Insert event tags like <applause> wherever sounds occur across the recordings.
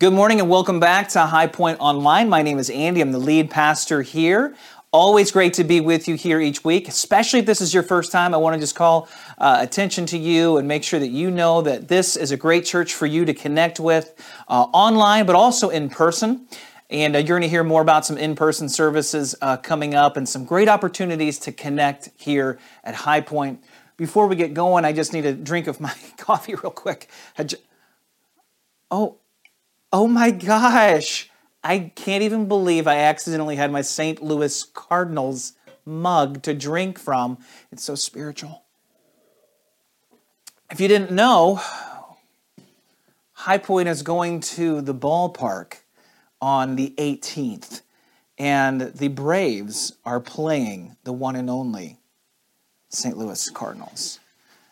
Good morning and welcome back to High Point Online. My name is Andy. I'm the lead pastor here. Always great to be with you here each week, especially if this is your first time. I want to just call uh, attention to you and make sure that you know that this is a great church for you to connect with uh, online, but also in person. And uh, you're going to hear more about some in person services uh, coming up and some great opportunities to connect here at High Point. Before we get going, I just need a drink of my <laughs> coffee real quick. Oh, oh my gosh. I can't even believe I accidentally had my St. Louis Cardinals mug to drink from. It's so spiritual. If you didn't know, High Point is going to the ballpark on the 18th, and the Braves are playing the one and only St. Louis Cardinals.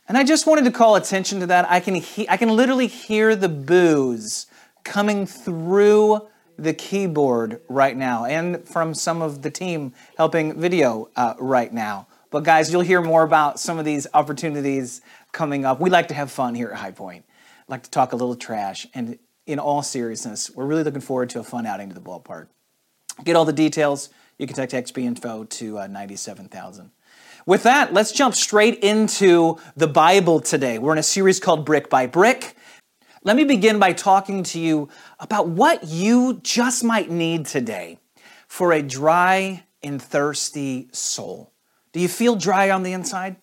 And I just wanted to call attention to that. I can, he- I can literally hear the boos coming through the keyboard right now and from some of the team helping video uh, right now. But guys, you'll hear more about some of these opportunities coming up. We like to have fun here at High Point. like to talk a little trash. And in all seriousness, we're really looking forward to a fun outing to the ballpark. Get all the details. You can text XP info to uh, 97,000. With that, let's jump straight into the Bible today. We're in a series called Brick by Brick. Let me begin by talking to you about what you just might need today for a dry and thirsty soul. Do you feel dry on the inside?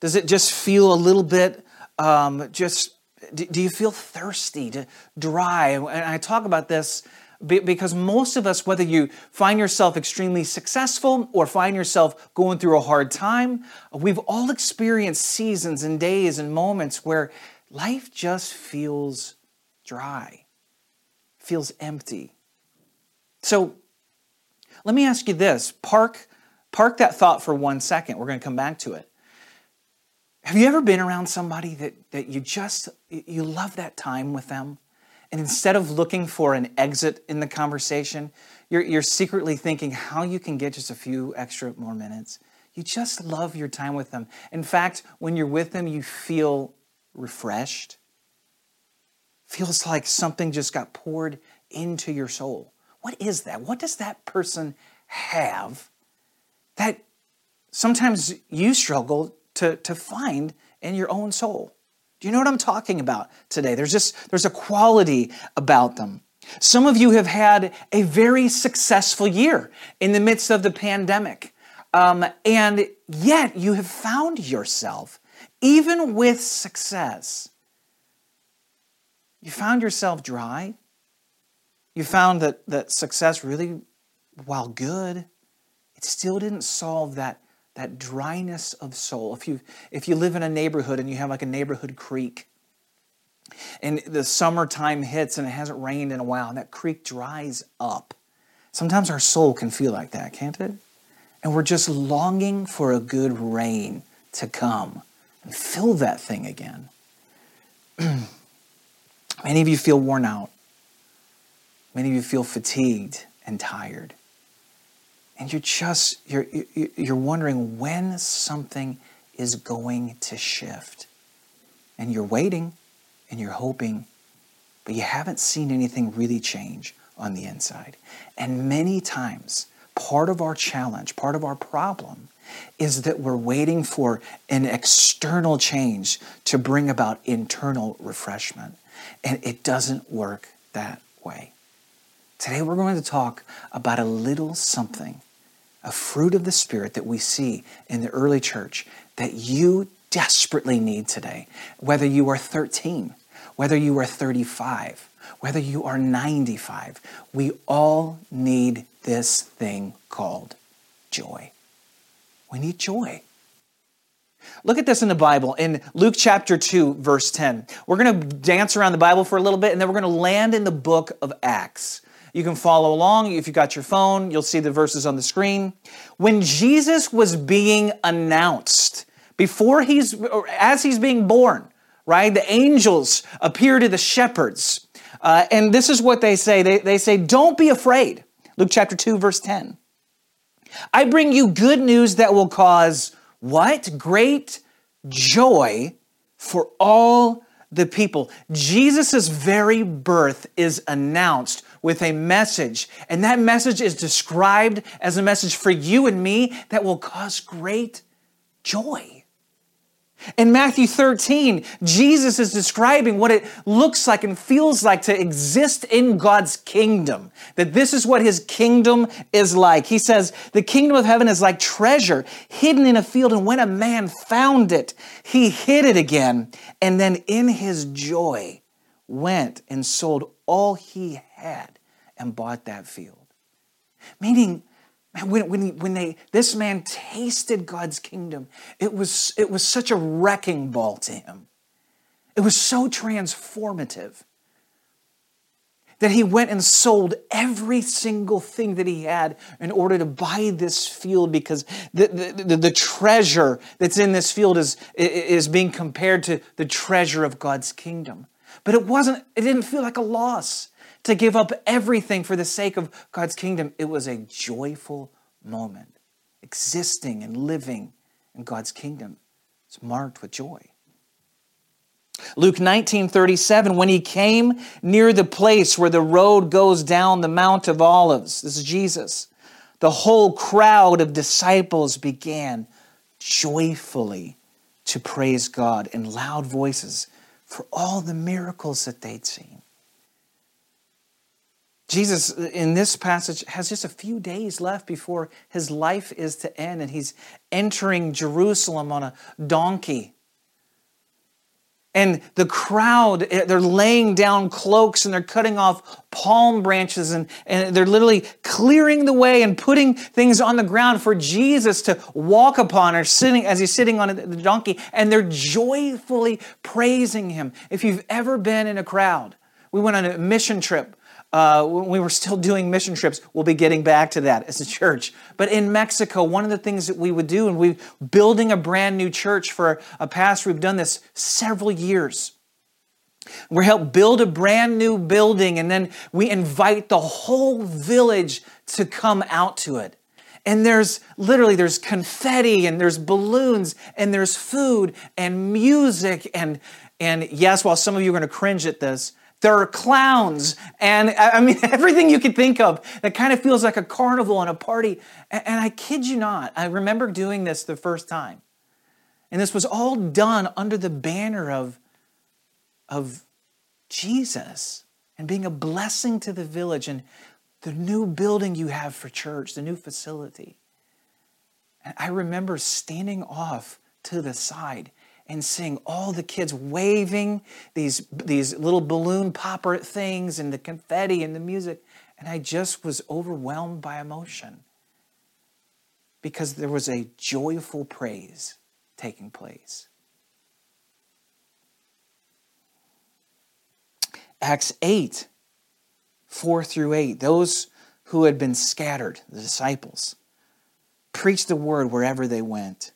Does it just feel a little bit um, just, do you feel thirsty, dry? And I talk about this because most of us, whether you find yourself extremely successful or find yourself going through a hard time, we've all experienced seasons and days and moments where life just feels dry, feels empty. So let me ask you this park, park that thought for one second. We're going to come back to it. Have you ever been around somebody that, that you just, you love that time with them? And instead of looking for an exit in the conversation, you're, you're secretly thinking how you can get just a few extra more minutes. You just love your time with them. In fact, when you're with them, you feel refreshed. Feels like something just got poured into your soul. What is that? What does that person have that sometimes you struggle to, to find in your own soul? Do you know what I'm talking about today? There's just there's a quality about them. Some of you have had a very successful year in the midst of the pandemic. Um, and yet you have found yourself even with success, you found yourself dry. You found that, that success really, while good, it still didn't solve that, that dryness of soul. If you, if you live in a neighborhood and you have like a neighborhood creek, and the summertime hits and it hasn't rained in a while, and that creek dries up. Sometimes our soul can feel like that, can't it? And we're just longing for a good rain to come and fill that thing again. <clears throat> Many of you feel worn out. Many of you feel fatigued and tired. And you're just you're you're wondering when something is going to shift. And you're waiting and you're hoping, but you haven't seen anything really change on the inside. And many times, part of our challenge, part of our problem is that we're waiting for an external change to bring about internal refreshment. And it doesn't work that way. Today, we're going to talk about a little something, a fruit of the Spirit that we see in the early church that you desperately need today. Whether you are 13, whether you are 35, whether you are 95, we all need this thing called joy. We need joy. Look at this in the Bible in Luke chapter 2, verse 10. We're going to dance around the Bible for a little bit and then we're going to land in the book of Acts. You can follow along. If you got your phone, you'll see the verses on the screen. When Jesus was being announced, before he's, as he's being born, right, the angels appear to the shepherds. Uh, and this is what they say they, they say, Don't be afraid. Luke chapter 2, verse 10. I bring you good news that will cause what? Great joy for all the people. Jesus' very birth is announced with a message, and that message is described as a message for you and me that will cause great joy. In Matthew 13, Jesus is describing what it looks like and feels like to exist in God's kingdom. That this is what his kingdom is like. He says, The kingdom of heaven is like treasure hidden in a field, and when a man found it, he hid it again, and then in his joy went and sold all he had and bought that field. Meaning, when, when, when they, this man tasted God's kingdom, it was, it was such a wrecking ball to him. It was so transformative that he went and sold every single thing that he had in order to buy this field because the, the, the, the, treasure that's in this field is, is being compared to the treasure of God's kingdom. But it wasn't, it didn't feel like a loss to give up everything for the sake of God's kingdom. It was a joyful moment. Existing and living in God's kingdom is marked with joy. Luke 19 37, when he came near the place where the road goes down the Mount of Olives, this is Jesus, the whole crowd of disciples began joyfully to praise God in loud voices for all the miracles that they'd seen. Jesus, in this passage, has just a few days left before his life is to end, and he's entering Jerusalem on a donkey. And the crowd, eh, they're laying down cloaks and they're cutting off palm branches and, and they're literally clearing the way and putting things on the ground for Jesus to walk upon or sitting as he's sitting on the donkey. And they're joyfully praising him. If you've ever been in a crowd, we went on a mission trip uh, when we were still doing mission trips, we'll be getting back to that as a church. But in Mexico, one of the things that we would do, and we building a brand new church for a pastor, we've done this several years. We help build a brand new building, and then we invite the whole village to come out to it. And there's literally there's confetti and there's balloons and there's food and music and and yes, while some of you are going to cringe at this, there are clowns, and I mean, <laughs> everything you could think of that kind of feels like a carnival and a party. And I kid you not, I remember doing this the first time. And this was all done under the banner of, of Jesus and being a blessing to the village and the new building you have for church, the new facility. And I remember standing off to the side and seeing all the kids waving these, these little balloon popper things and the confetti and the music. And I just was overwhelmed by emotion because there was a joyful praise taking place. Acts 8, 4 through 8, those who had been scattered, the disciples, preached the word wherever they went.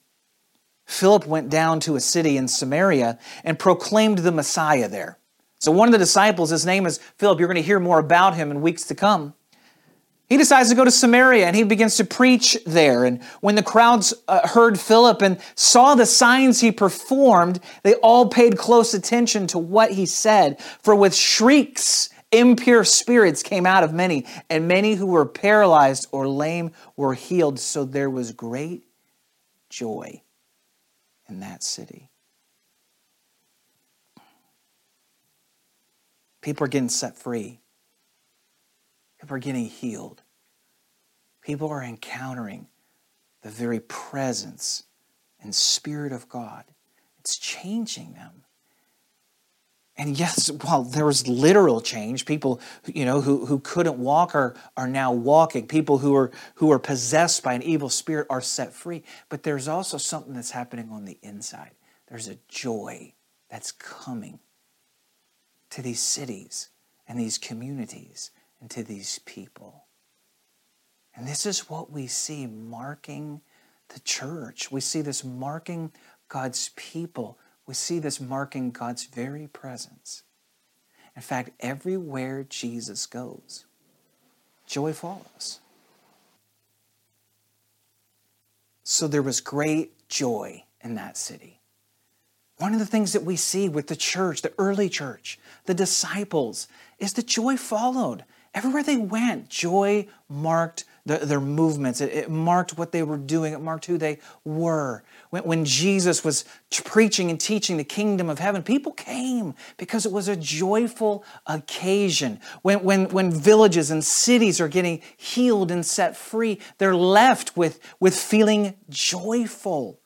Philip went down to a city in Samaria and proclaimed the Messiah there. So, one of the disciples, his name is Philip, you're going to hear more about him in weeks to come. He decides to go to Samaria and he begins to preach there. And when the crowds uh, heard Philip and saw the signs he performed, they all paid close attention to what he said. For with shrieks, impure spirits came out of many, and many who were paralyzed or lame were healed. So there was great joy in that city. People are getting set free. People are getting healed. People are encountering the very presence and Spirit of God. It's changing them. And yes, while there was literal change, people you know who, who couldn't walk are, are now walking. People who are who are possessed by an evil spirit are set free. But there's also something that's happening on the inside. There's a joy that's coming to these cities and these communities and to these people. And this is what we see marking the church. We see this marking God's people we see this marking God's very presence. In fact, everywhere Jesus goes, joy follows. So there was great joy in that city. One of the things that we see with the church, the early church, the disciples, is that joy followed. Everywhere they went, joy marked the, their movements. It, it, marked what they were doing. It marked who they were. When, when Jesus was preaching and teaching the kingdom of heaven, people came because it was a joyful occasion. When, when, when villages and cities are getting healed and set free, they're left with, with feeling joyful.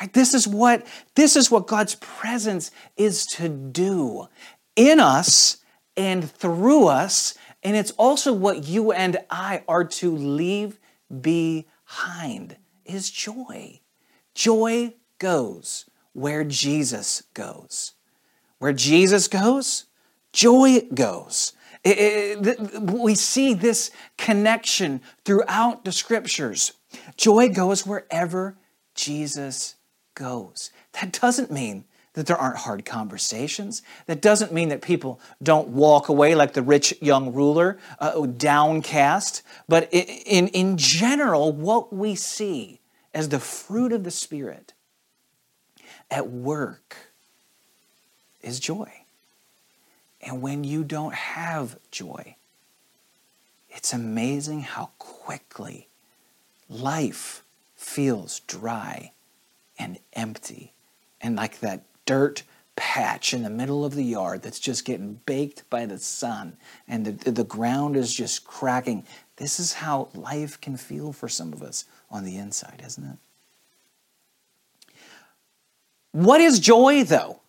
Right? This is what this is what God's presence is to do in us and through us and it's also what you and I are to leave behind is joy. Joy goes where Jesus goes. Where Jesus goes, joy goes. It, it, we see this connection throughout the scriptures. Joy goes wherever Jesus goes. That doesn't mean that there aren't hard conversations. That doesn't mean that people don't walk away like the rich young ruler, uh, downcast. But in, in general, what we see as the fruit of the Spirit at work is joy. And when you don't have joy, it's amazing how quickly life feels dry and empty and like that dirt patch in the middle of the yard that's just getting baked by the sun and the, the ground is just cracking. This is how life can feel for some of us on the inside, isn't it? What is joy, though?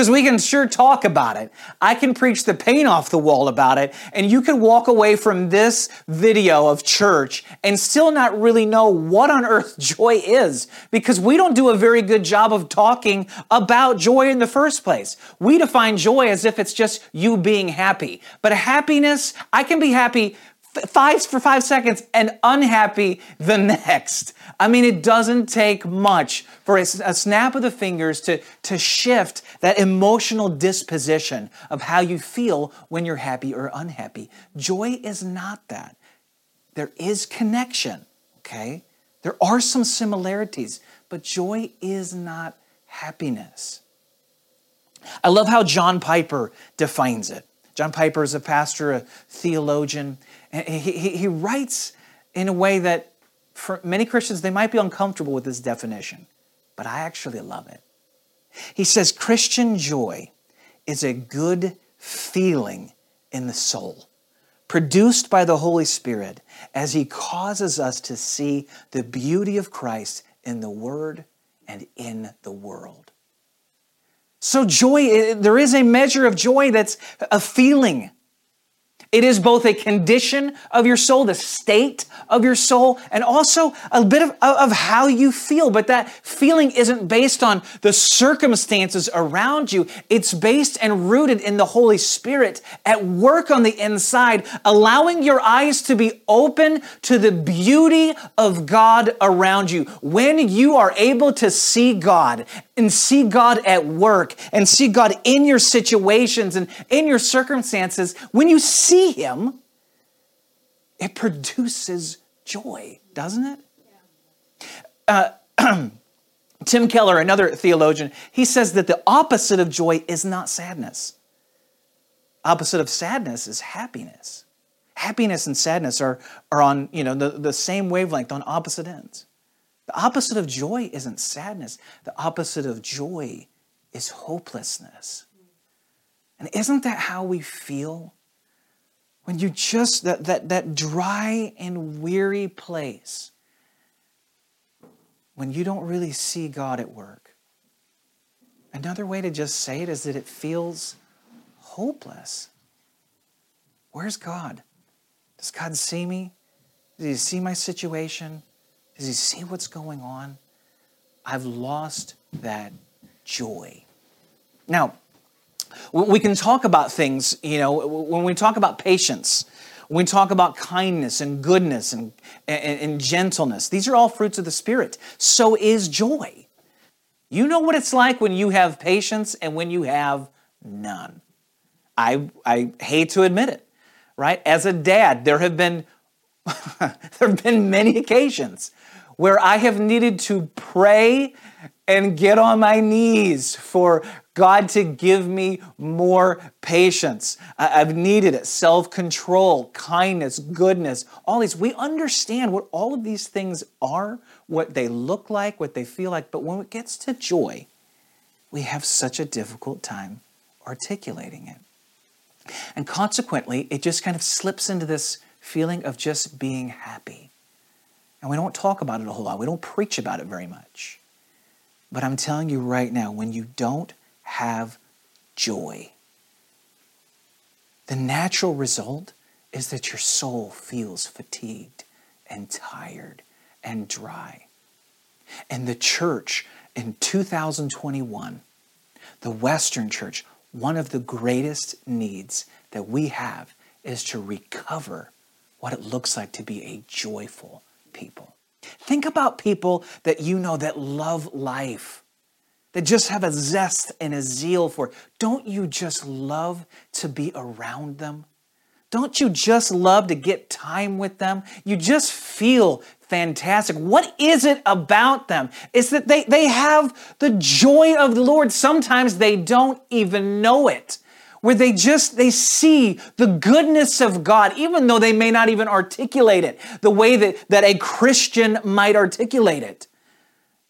Because we can sure talk about it. I can preach the paint off the wall about it, and you can walk away from this video of church and still not really know what on earth <laughs> joy is because we don't do a very good job of talking about joy in the first place. We define joy as if it's just you being happy. But happiness, I can be happy five for five seconds and unhappy the next. I mean, it doesn't take much for a, a, snap of the fingers to, to shift that emotional disposition of how you feel when you're happy or unhappy. Joy is not that. There is connection, okay? There are some similarities, but joy is not happiness. I love how John Piper defines it. John Piper is a pastor, a theologian. He, he, he writes in a way that for many Christians, they might be uncomfortable with this definition, but I actually love it. He says Christian joy is a good feeling in the soul, produced by the Holy Spirit as He causes us to see the beauty of Christ in the Word and in the world. So, joy, eh, there is a measure of joy that's a feeling it is both a condition of your soul, the state of your soul, and also a bit of, of how you feel. But that feeling isn't based on the circumstances around you. It's based and rooted in the Holy Spirit at work on the inside, allowing your eyes to be open to the beauty of God around you. When you are able to see God and see God at work and see God in your situations and in your circumstances, when you see Him, it produces joy, doesn't it? Uh, <clears throat> Tim Keller, another theologian, he says that the opposite of joy is not sadness. Opposite of sadness is happiness. Happiness and sadness are, are on you know, the, the same wavelength, on opposite ends. The opposite of joy isn't sadness. The opposite of joy is hopelessness. And isn't that how we feel? When you just, that, that, that dry and weary place, when you don't really see God at work. Another way to just say it is that it feels hopeless. Where's God? Does God see me? Does He see my situation? Does he see what's going on? I've lost that joy. Now, we can talk about things, you know, when we talk about patience, we talk about kindness and goodness and, and, and, gentleness, these are all fruits of the Spirit. So is joy. You know what it's like when you have patience and when you have none. I, I hate to admit it, right? As a dad, there have been <laughs> there have been many occasions where I have needed to pray and get on my knees for God to give me more patience. I've needed it. Self control, kindness, goodness, all these. We understand what all of these things are, what they look like, what they feel like. But when it gets to joy, we have such a difficult time articulating it. And consequently, it just kind of slips into this feeling of just being happy. And we don't talk about it a whole lot, we don't preach about it very much. But I'm telling you right now, when you don't have joy, the natural result is that your soul feels fatigued and tired and dry. And the church in 2021, the Western church, one of the greatest needs that we have is to recover what it looks like to be a joyful people. Think about people that you know that love life, that just have a zest and a zeal for it. Don't you just love to be around them? Don't you just love to get time with them? You just feel fantastic. What is it about them? It's that they, they have the joy of the Lord. Sometimes they don't even know it. Where they just they see the goodness of God, even though they may not even articulate it the way that, that a Christian might articulate it.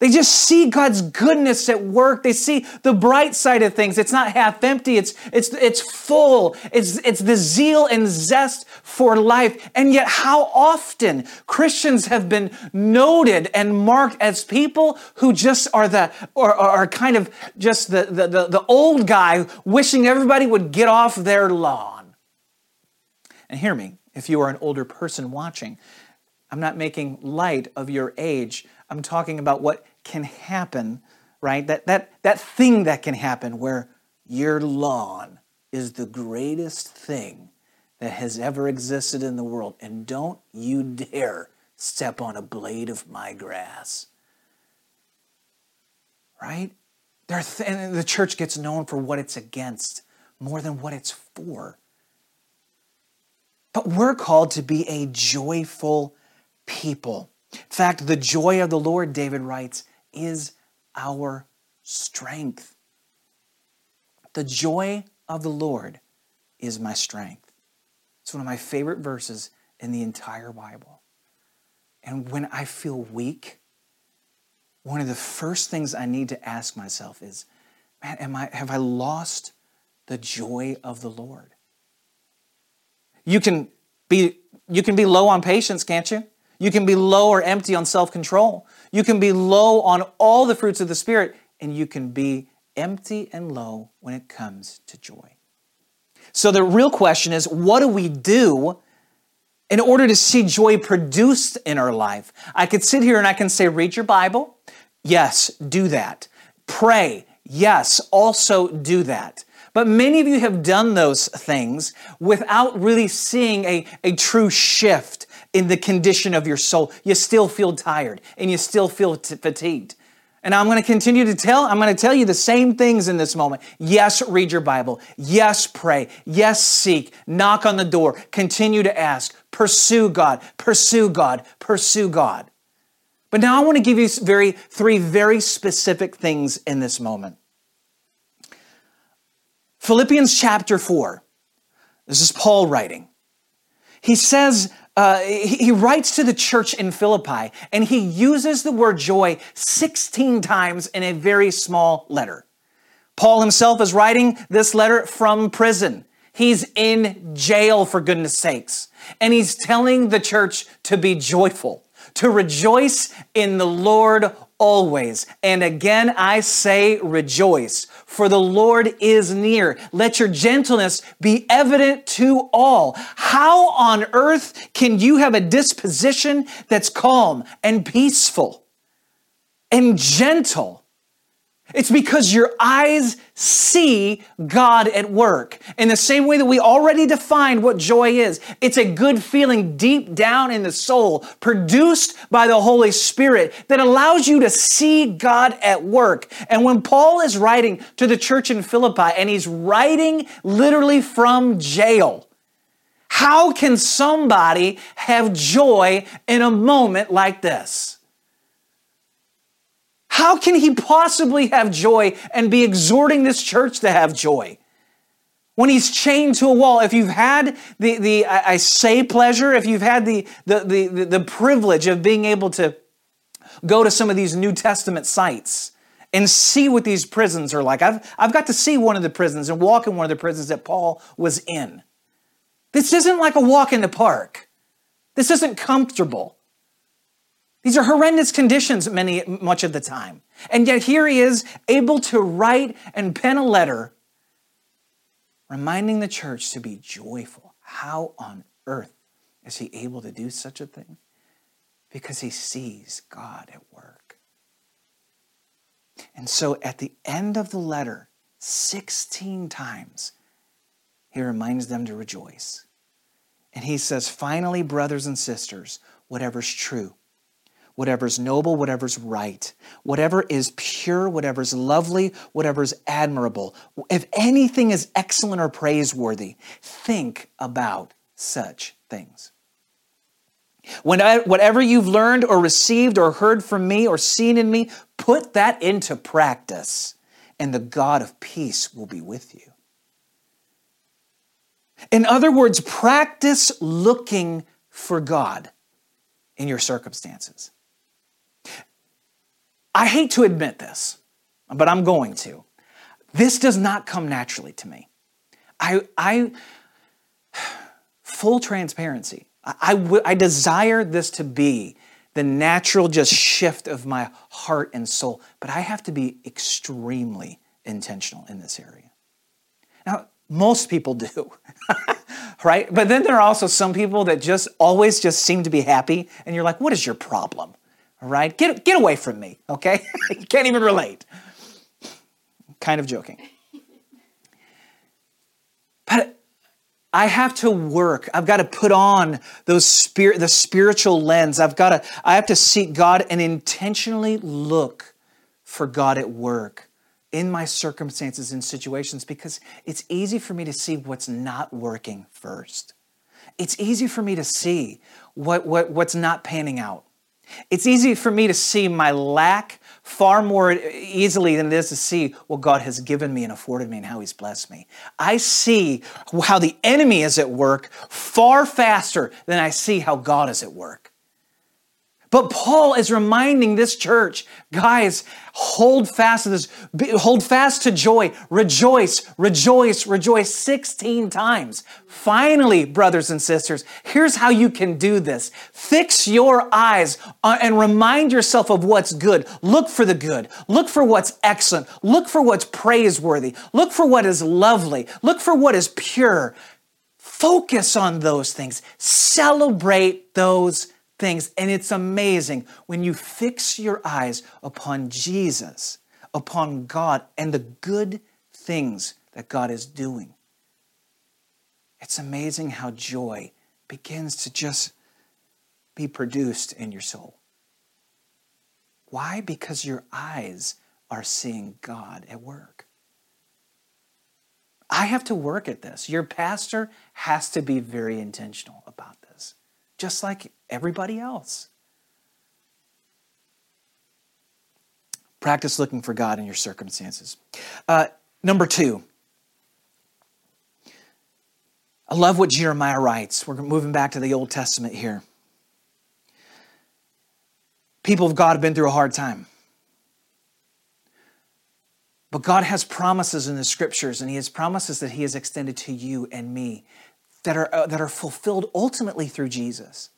They just see God's goodness at work. They see the bright side of things. It's not half empty. It's, it's, it's full. It's, it's the zeal and zest for life. And yet how often Christians have been noted and marked as people who just are the, or, are kind of just the, the, the, the old guy wishing everybody would get off their lawn. And hear me, if you are an older person watching, I'm not making light of your age. I'm talking about what can happen, right? That, that, that thing that can happen where your lawn is the greatest thing that has ever existed in the world. And don't you dare step on a blade of my grass. Right? Th- and the church gets known for what it's against more than what it's for. But we're called to be a joyful people. In fact, the joy of the Lord, David writes, is our strength. The joy of the Lord is my strength. It's one of my favorite verses in the entire Bible. And when I feel weak, one of the first things I need to ask myself is, man, am I, have I lost the joy of the Lord? You can be, you can be low on patience, can't you? You can be low or empty on self control. You can be low on all the fruits of the Spirit, and you can be empty and low when it comes to joy. So the real question is what do we do in order to see joy produced in our life? I could sit here and I can say, read your Bible. Yes, do that. Pray. Yes, also do that. But many of you have done those things without really seeing a, a true shift in the condition of your soul. You still feel tired and you still feel t- fatigued. And I'm going to continue to tell, I'm going to tell you the same things in this moment. Yes, read your Bible. Yes, pray. Yes, seek. Knock on the door. Continue to ask. Pursue God. Pursue God. Pursue God. But now I want to give you very, three very specific things in this moment. Philippians chapter 4. This is Paul writing. He says, uh, he writes to the church in Philippi and he uses the word joy 16 times in a very small letter. Paul himself is writing this letter from prison. He's in jail, for goodness sakes. And he's telling the church to be joyful, to rejoice in the Lord always. And again, I say rejoice for the Lord is near. Let your gentleness be evident to all. How on earth can you have a disposition that's calm and peaceful and gentle? It's because your eyes see God at work. In the same way that we already defined what joy is, it's a good feeling deep down in the soul, produced by the Holy Spirit, that allows you to see God at work. And when Paul is writing to the church in Philippi, and he's writing literally from jail, how can somebody have joy in a moment like this? How can he possibly have joy and be exhorting this church to have joy? When he's chained to a wall, if you've had the, the I say pleasure, if you've had the, the, the, the privilege of being able to go to some of these New Testament sites and see what these prisons are like. I've, I've got to see one of the prisons and walk in one of the prisons that Paul was in. This isn't like a walk in the park. This isn't comfortable. These are horrendous conditions many much of the time. And yet here he is able to write and pen a letter reminding the church to be joyful. How on earth is he able to do such a thing? Because he sees God at work. And so at the end of the letter, 16 times, he reminds them to rejoice. And he says, finally, brothers and sisters, whatever's true, whatever's noble, whatever's right, whatever is pure, whatever's lovely, whatever's admirable, if anything is excellent or praiseworthy, think about such things. When I, whatever you've learned or received or heard from me or seen in me, put that into practice, and the God of peace will be with you. In other words, practice looking for God in your circumstances. I hate to admit this, but I'm going to. This does not come naturally to me. I, I full transparency. I, I, w- I desire this to be the natural just shift of my heart and soul, but I have to be extremely intentional in this area. Now, most people do, <laughs> right? But then there are also some people that just always just seem to be happy, and you're like, what is your problem? All right? Get, get away from me, okay? <laughs> you can't even relate. Kind of joking. But I have to work. I've got to put on those spirit, the spiritual lens. I've got to, I have to seek God and intentionally look for God at work in my circumstances and situations because it's easy for me to see what's not working first. It's easy for me to see what, what, what's not panning out. It's easy for me to see my lack far more easily than it is to see what God has given me and afforded me and how He's blessed me. I see how the enemy is at work far faster than I see how God is at work. But Paul is reminding this church, guys, hold fast to this, hold fast to joy, rejoice, rejoice, rejoice 16 times. Finally, brothers and sisters, here's how you can do this. Fix your eyes uh, and remind yourself of what's good. Look for the good. Look for what's excellent. Look for what's praiseworthy. Look for what is lovely. Look for what is pure. Focus on those things. Celebrate those things. And it's amazing when you fix your eyes upon Jesus, upon God, and the good things that God is doing. It's amazing how joy begins to just be produced in your soul. Why? Because your eyes are seeing God at work. I have to work at this. Your pastor has to be very intentional about just like everybody else. Practice looking for God in your circumstances. Uh, number two, I love what Jeremiah writes. We're moving back to the Old Testament here. People of God have been through a hard time. But God has promises in the scriptures, and He has promises that He has extended to you and me that are, uh, that are fulfilled ultimately through Jesus.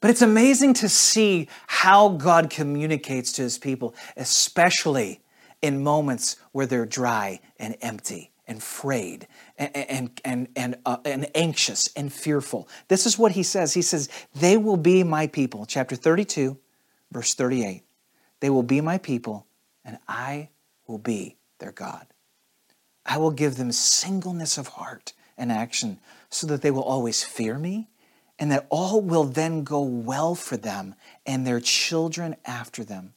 But it's amazing to see how God communicates to his people, especially in moments where they're dry and empty and frayed and, and, and, and, uh, and anxious and fearful. This is what he says. He says, They will be my people. Chapter 32, verse 38. They will be my people, and I will be their God. I will give them singleness of heart and action so that they will always fear me and that all will then go well for them and their children after them.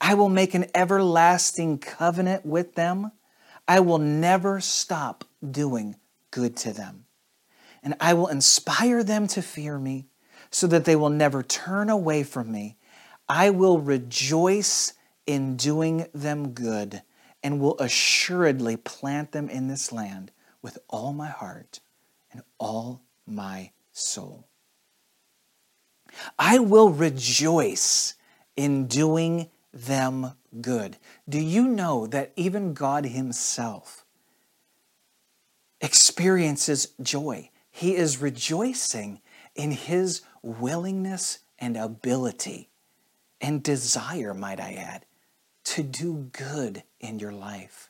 I will make an everlasting covenant with them. I will never stop doing good to them. And I will inspire them to fear me so that they will never turn away from me. I will rejoice in doing them good and will assuredly plant them in this land with all my heart and all my soul. I will rejoice in doing them good. Do you know that even God Himself experiences joy? He is rejoicing in His willingness and ability and desire, might I add, to do good in your life.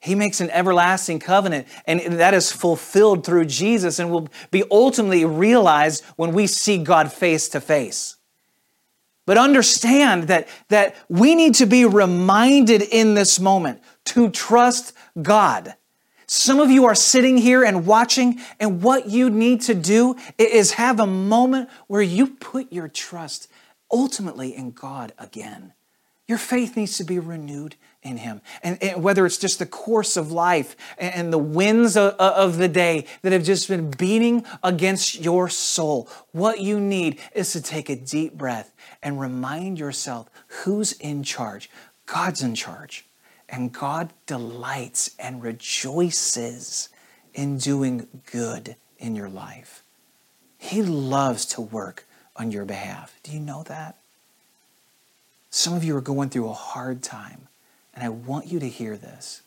He makes an everlasting covenant, and that is fulfilled through Jesus and will be ultimately realized when we see God face to face. But understand that, that we need to be reminded in this moment to trust God. Some of you are sitting here and watching, and what you need to do is have a moment where you put your trust ultimately in God again. Your faith needs to be renewed in Him. And, and, whether it's just the course of life and, and the winds of, of the day that have just been beating against your soul, what you need is to take a deep breath and remind yourself who's in charge. God's in charge. And God delights and rejoices in doing good in your life. He loves to work on your behalf. Do you know that? Some of you are going through a hard time, and I want you to hear this.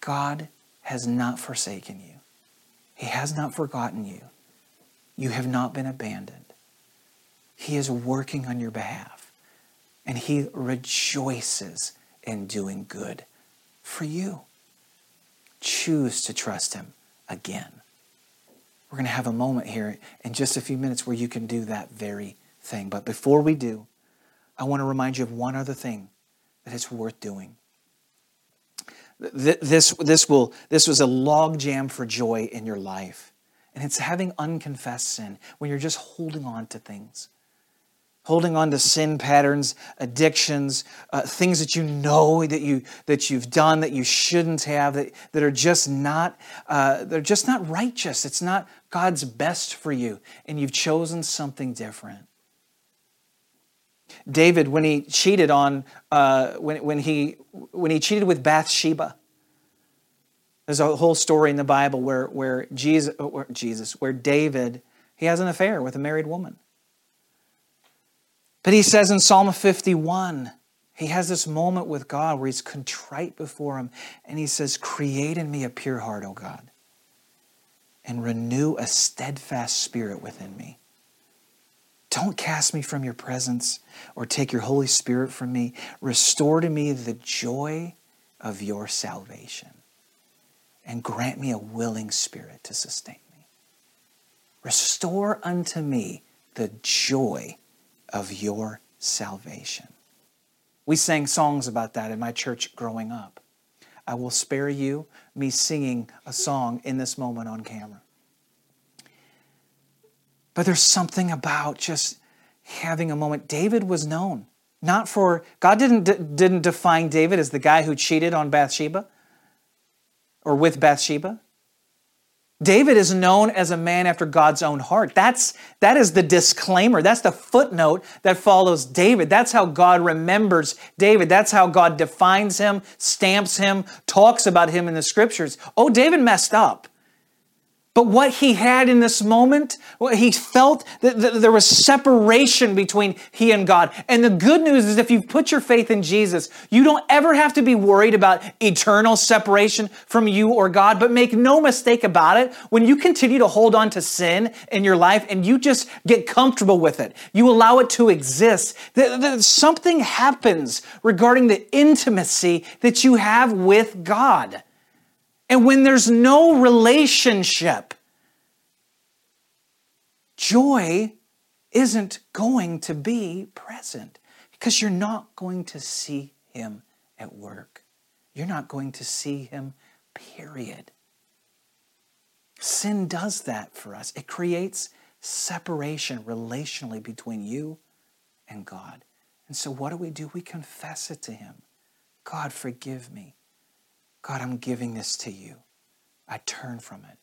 God has not forsaken you, He has not forgotten you. You have not been abandoned. He is working on your behalf, and He rejoices in doing good for you. Choose to trust Him again. We're going to have a moment here in just a few minutes where you can do that very thing. But before we do, I want to remind you of one other thing that it's worth doing. This, this, will, this was a logjam for joy in your life. And it's having unconfessed sin when you're just holding on to things holding on to sin patterns, addictions, uh, things that you know that you that you've done that you shouldn't have, that, that are just not uh, they're just not righteous. It's not God's best for you, and you've chosen something different. David, when he cheated on uh, when, when he when he cheated with Bathsheba. There's a whole story in the Bible where where Jesus, where Jesus, where David he has an affair with a married woman. But he says in Psalm 51, he has this moment with God where he's contrite before him and he says, Create in me a pure heart, O God, and renew a steadfast spirit within me. Don't cast me from your presence or take your Holy Spirit from me. Restore to me the joy of your salvation and grant me a willing spirit to sustain me. Restore unto me the joy of your salvation. We sang songs about that in my church growing up. I will spare you me singing a song in this moment on camera. But there's something about just having a moment. David was known not for God didn't didn't define David as the guy who cheated on Bathsheba or with Bathsheba. David is known as a man after God's own heart. That's, that is the disclaimer. That's the footnote that follows David. That's how God remembers David. That's how God defines him, stamps him, talks about him in the scriptures. Oh, David messed up. But what he had in this moment, he felt that there was separation between he and God. And the good news is if you put your faith in Jesus, you don't ever have to be worried about eternal separation from you or God. But make no mistake about it, when you continue to hold on to sin in your life and you just get comfortable with it, you allow it to exist, something happens regarding the intimacy that you have with God. And when there's no relationship, joy isn't going to be present because you're not going to see him at work. You're not going to see him, period. Sin does that for us. It creates separation relationally between you and God. And so, what do we do? We confess it to Him. God, forgive me. God, I'm giving this to you. I turn from it.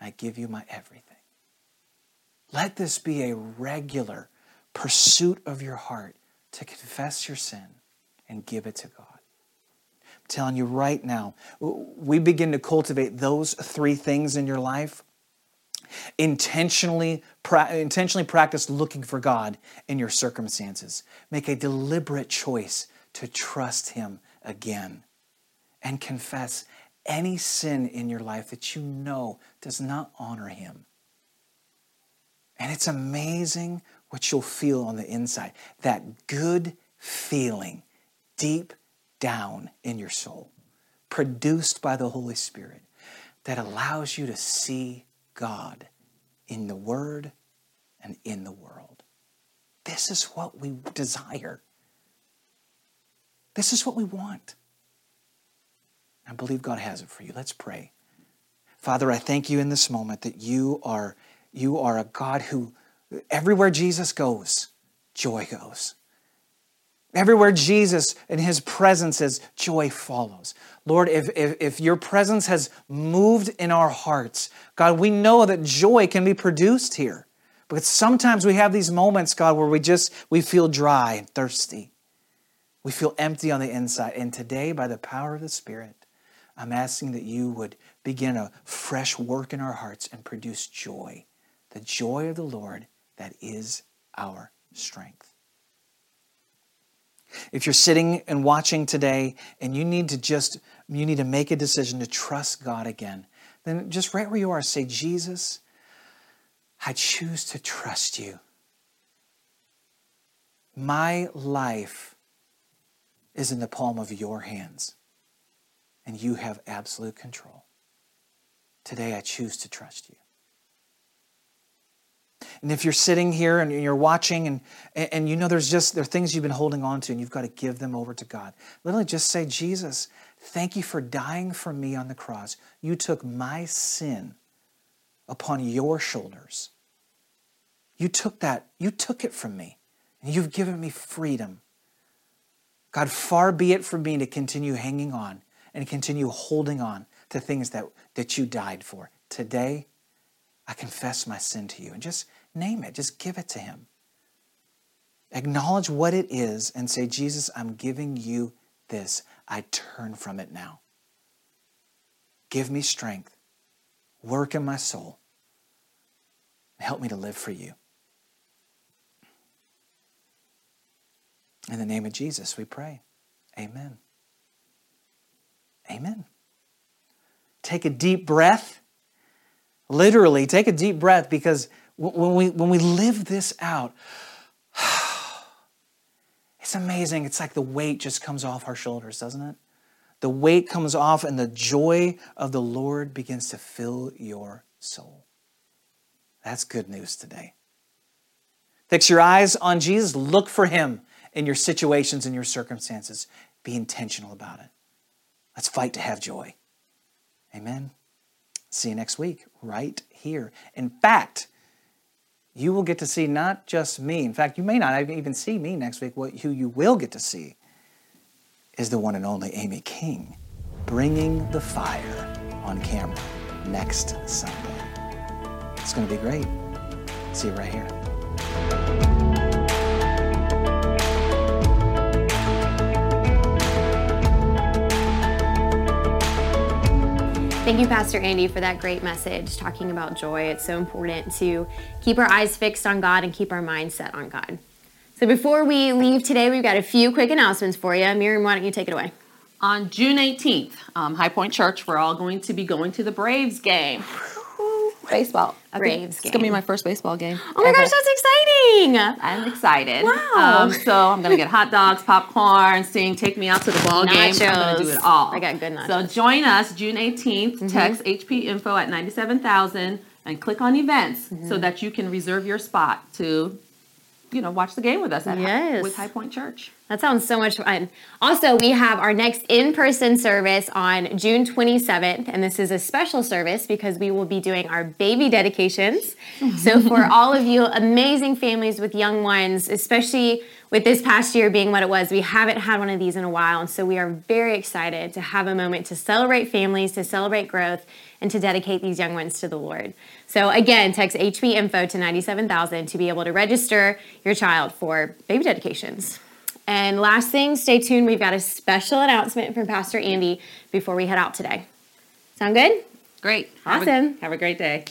I give you my everything. Let this be a regular pursuit of your heart to confess your sin and give it to God. I'm telling you right now, we begin to cultivate those three things in your life. Intentionally, pra- intentionally practice looking for God in your circumstances. Make a deliberate choice to trust Him again and confess any sin in your life that you know does not honor Him. And it's amazing what you'll feel on the inside that good feeling deep down in your soul, produced by the Holy Spirit, that allows you to see God in the Word and in the world. This is what we desire. This is what we want. I believe God has it for you. Let's pray. Father, I thank you in this moment that you are you are a God who everywhere Jesus goes, joy goes. Everywhere Jesus and his presence is, joy follows. Lord, if, if, if, your presence has moved in our hearts, God, we know that joy can be produced here. But sometimes we have these moments, God, where we just we feel dry and thirsty. We feel empty on the inside. And today, by the power of the Spirit, I'm asking that you would begin a fresh work in our hearts and produce joy. The joy of the Lord that is our strength. If you're sitting and watching today and you need to just you need to make a decision to trust God again, then just right where you are say, Jesus, I choose to trust you. My life is in the palm of your hands, and you have absolute control. Today, I choose to trust you. And if you're sitting here and you're watching and, and you know there's just there are things you've been holding on to and you've got to give them over to God, literally just say, Jesus, thank you for dying for me on the cross. You took my sin upon your shoulders. You took that, you took it from me, and you've given me freedom. God, far be it from me to continue hanging on and continue holding on to things that, that you died for. Today, I confess my sin to you. And just name it, just give it to Him. Acknowledge what it is and say, Jesus, I'm giving you this. I turn from it now. Give me strength. Work in my soul. Help me to live for you. In the name of Jesus, we pray. Amen. Amen. Take a deep breath. Literally, take a deep breath because when we, when we live this out, <sighs> it's amazing. It's like the weight just comes off our shoulders, doesn't it? The weight comes off, and the joy of the Lord begins to fill your soul. That's good news today. Fix your eyes on Jesus. Look for him in your situations and your circumstances. Be intentional about it. Let's fight to have joy. Amen. See you next week, right here. In fact, you will get to see not just me. In fact, you may not even see me next week. What who you will get to see is the one and only Amy King bringing the fire on camera next Sunday. It's going to be great. See you right here. Thank you, Pastor Andy, for that great message talking about joy. It's so important to keep our eyes fixed on God and keep our mind set on God. So before we leave today, we've got a few quick announcements for you. Miriam, why don't you take it away? On June 18th, um, High Point Church, we're all going to be going to the Braves game baseball. A Braves game. It's gonna be my first baseball game. Oh my ever. gosh, that's exciting! I'm excited. Wow. Um, so I'm gonna get hot dogs, popcorn, sing, take me out to the ball Nachos. game. I'm gonna do it all. I got good nachos. So join us June 18th. Mm-hmm. Text HP info at 97000 and click on events mm-hmm. so that you can reserve your spot to you know, watch the game with us at yes. High, with High Point Church. That sounds so much fun. Also, we have our next in-person service on June 27th, and this is a special service because we will be doing our baby dedications. <laughs> so for all of you amazing families with young ones, especially with this past year being what it was, we haven't had one of these in a while. And so we are very excited to have a moment to celebrate families, to celebrate growth, and to dedicate these young ones to the Lord. So again, text HP info to 97000 to be able to register your child for baby dedications. And last thing, stay tuned. We've got a special announcement from Pastor Andy before we head out today. Sound good? Great. Awesome. Have a, have a great day.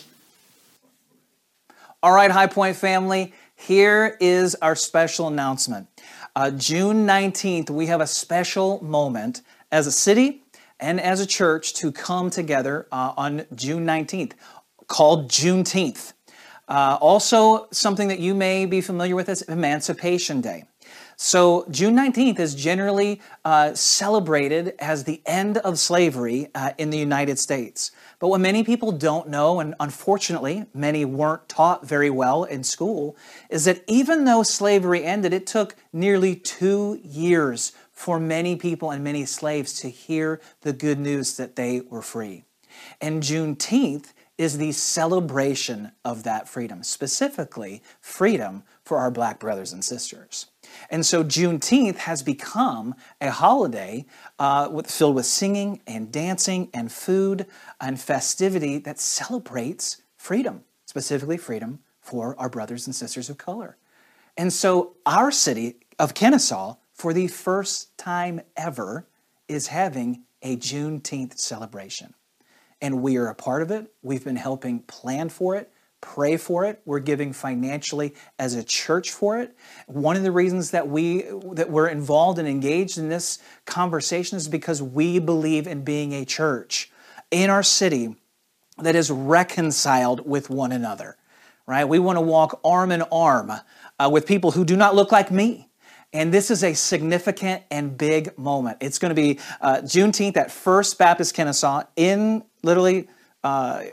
All right, High Point family, here is our special announcement. Uh, June 19th, we have a special moment as a city and as a church to come together uh, on June 19th, called Juneteenth. Uh, also, something that you may be familiar with is Emancipation Day. So, June 19th is generally uh, celebrated as the end of slavery uh, in the United States. But what many people don't know, and unfortunately many weren't taught very well in school, is that even though slavery ended, it took nearly two years for many people and many slaves to hear the good news that they were free. And Juneteenth is the celebration of that freedom, specifically freedom for our black brothers and sisters. And so Juneteenth has become a holiday uh, with, filled with singing and dancing and food and festivity that celebrates freedom, specifically freedom for our brothers and sisters of color. And so our city of Kennesaw, for the first time ever, is having a Juneteenth celebration. And we are a part of it. We've been helping plan for it pray for it. We're giving financially as a church for it. One of the reasons that we that we're involved and engaged in this conversation is because we believe in being a church in our city that is reconciled with one another. Right? We want to walk arm in arm uh, with people who do not look like me. And this is a significant and big moment. It's going to be uh, Juneteenth at First Baptist Kennesaw in literally uh,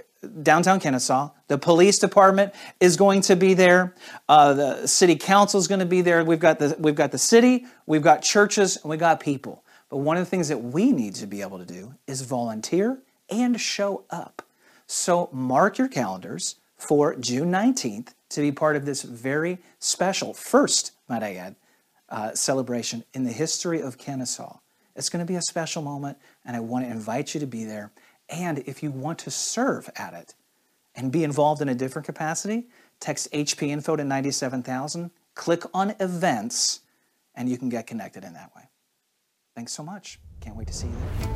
downtown Kennesaw. The police department is going to be there. Uh, the city council is going to be there. We've got the we've got the city, we've got churches, and we got people. But one of the things that we need to be able to do is volunteer and show up. So mark your calendars for June 19th to be part of this very special first, might I add, uh, celebration in the history of Kennesaw. It's going to be a special moment, and I want to invite you to be there. And if you want to serve at it and be involved in a different capacity, text HP Info to 97000, click on Events, and you can get connected in that way. Thanks so much. Can't wait to see you there.